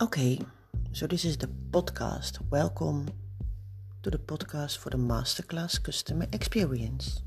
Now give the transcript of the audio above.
Okay, so this is the podcast. Welcome to the podcast for the Masterclass Customer Experience.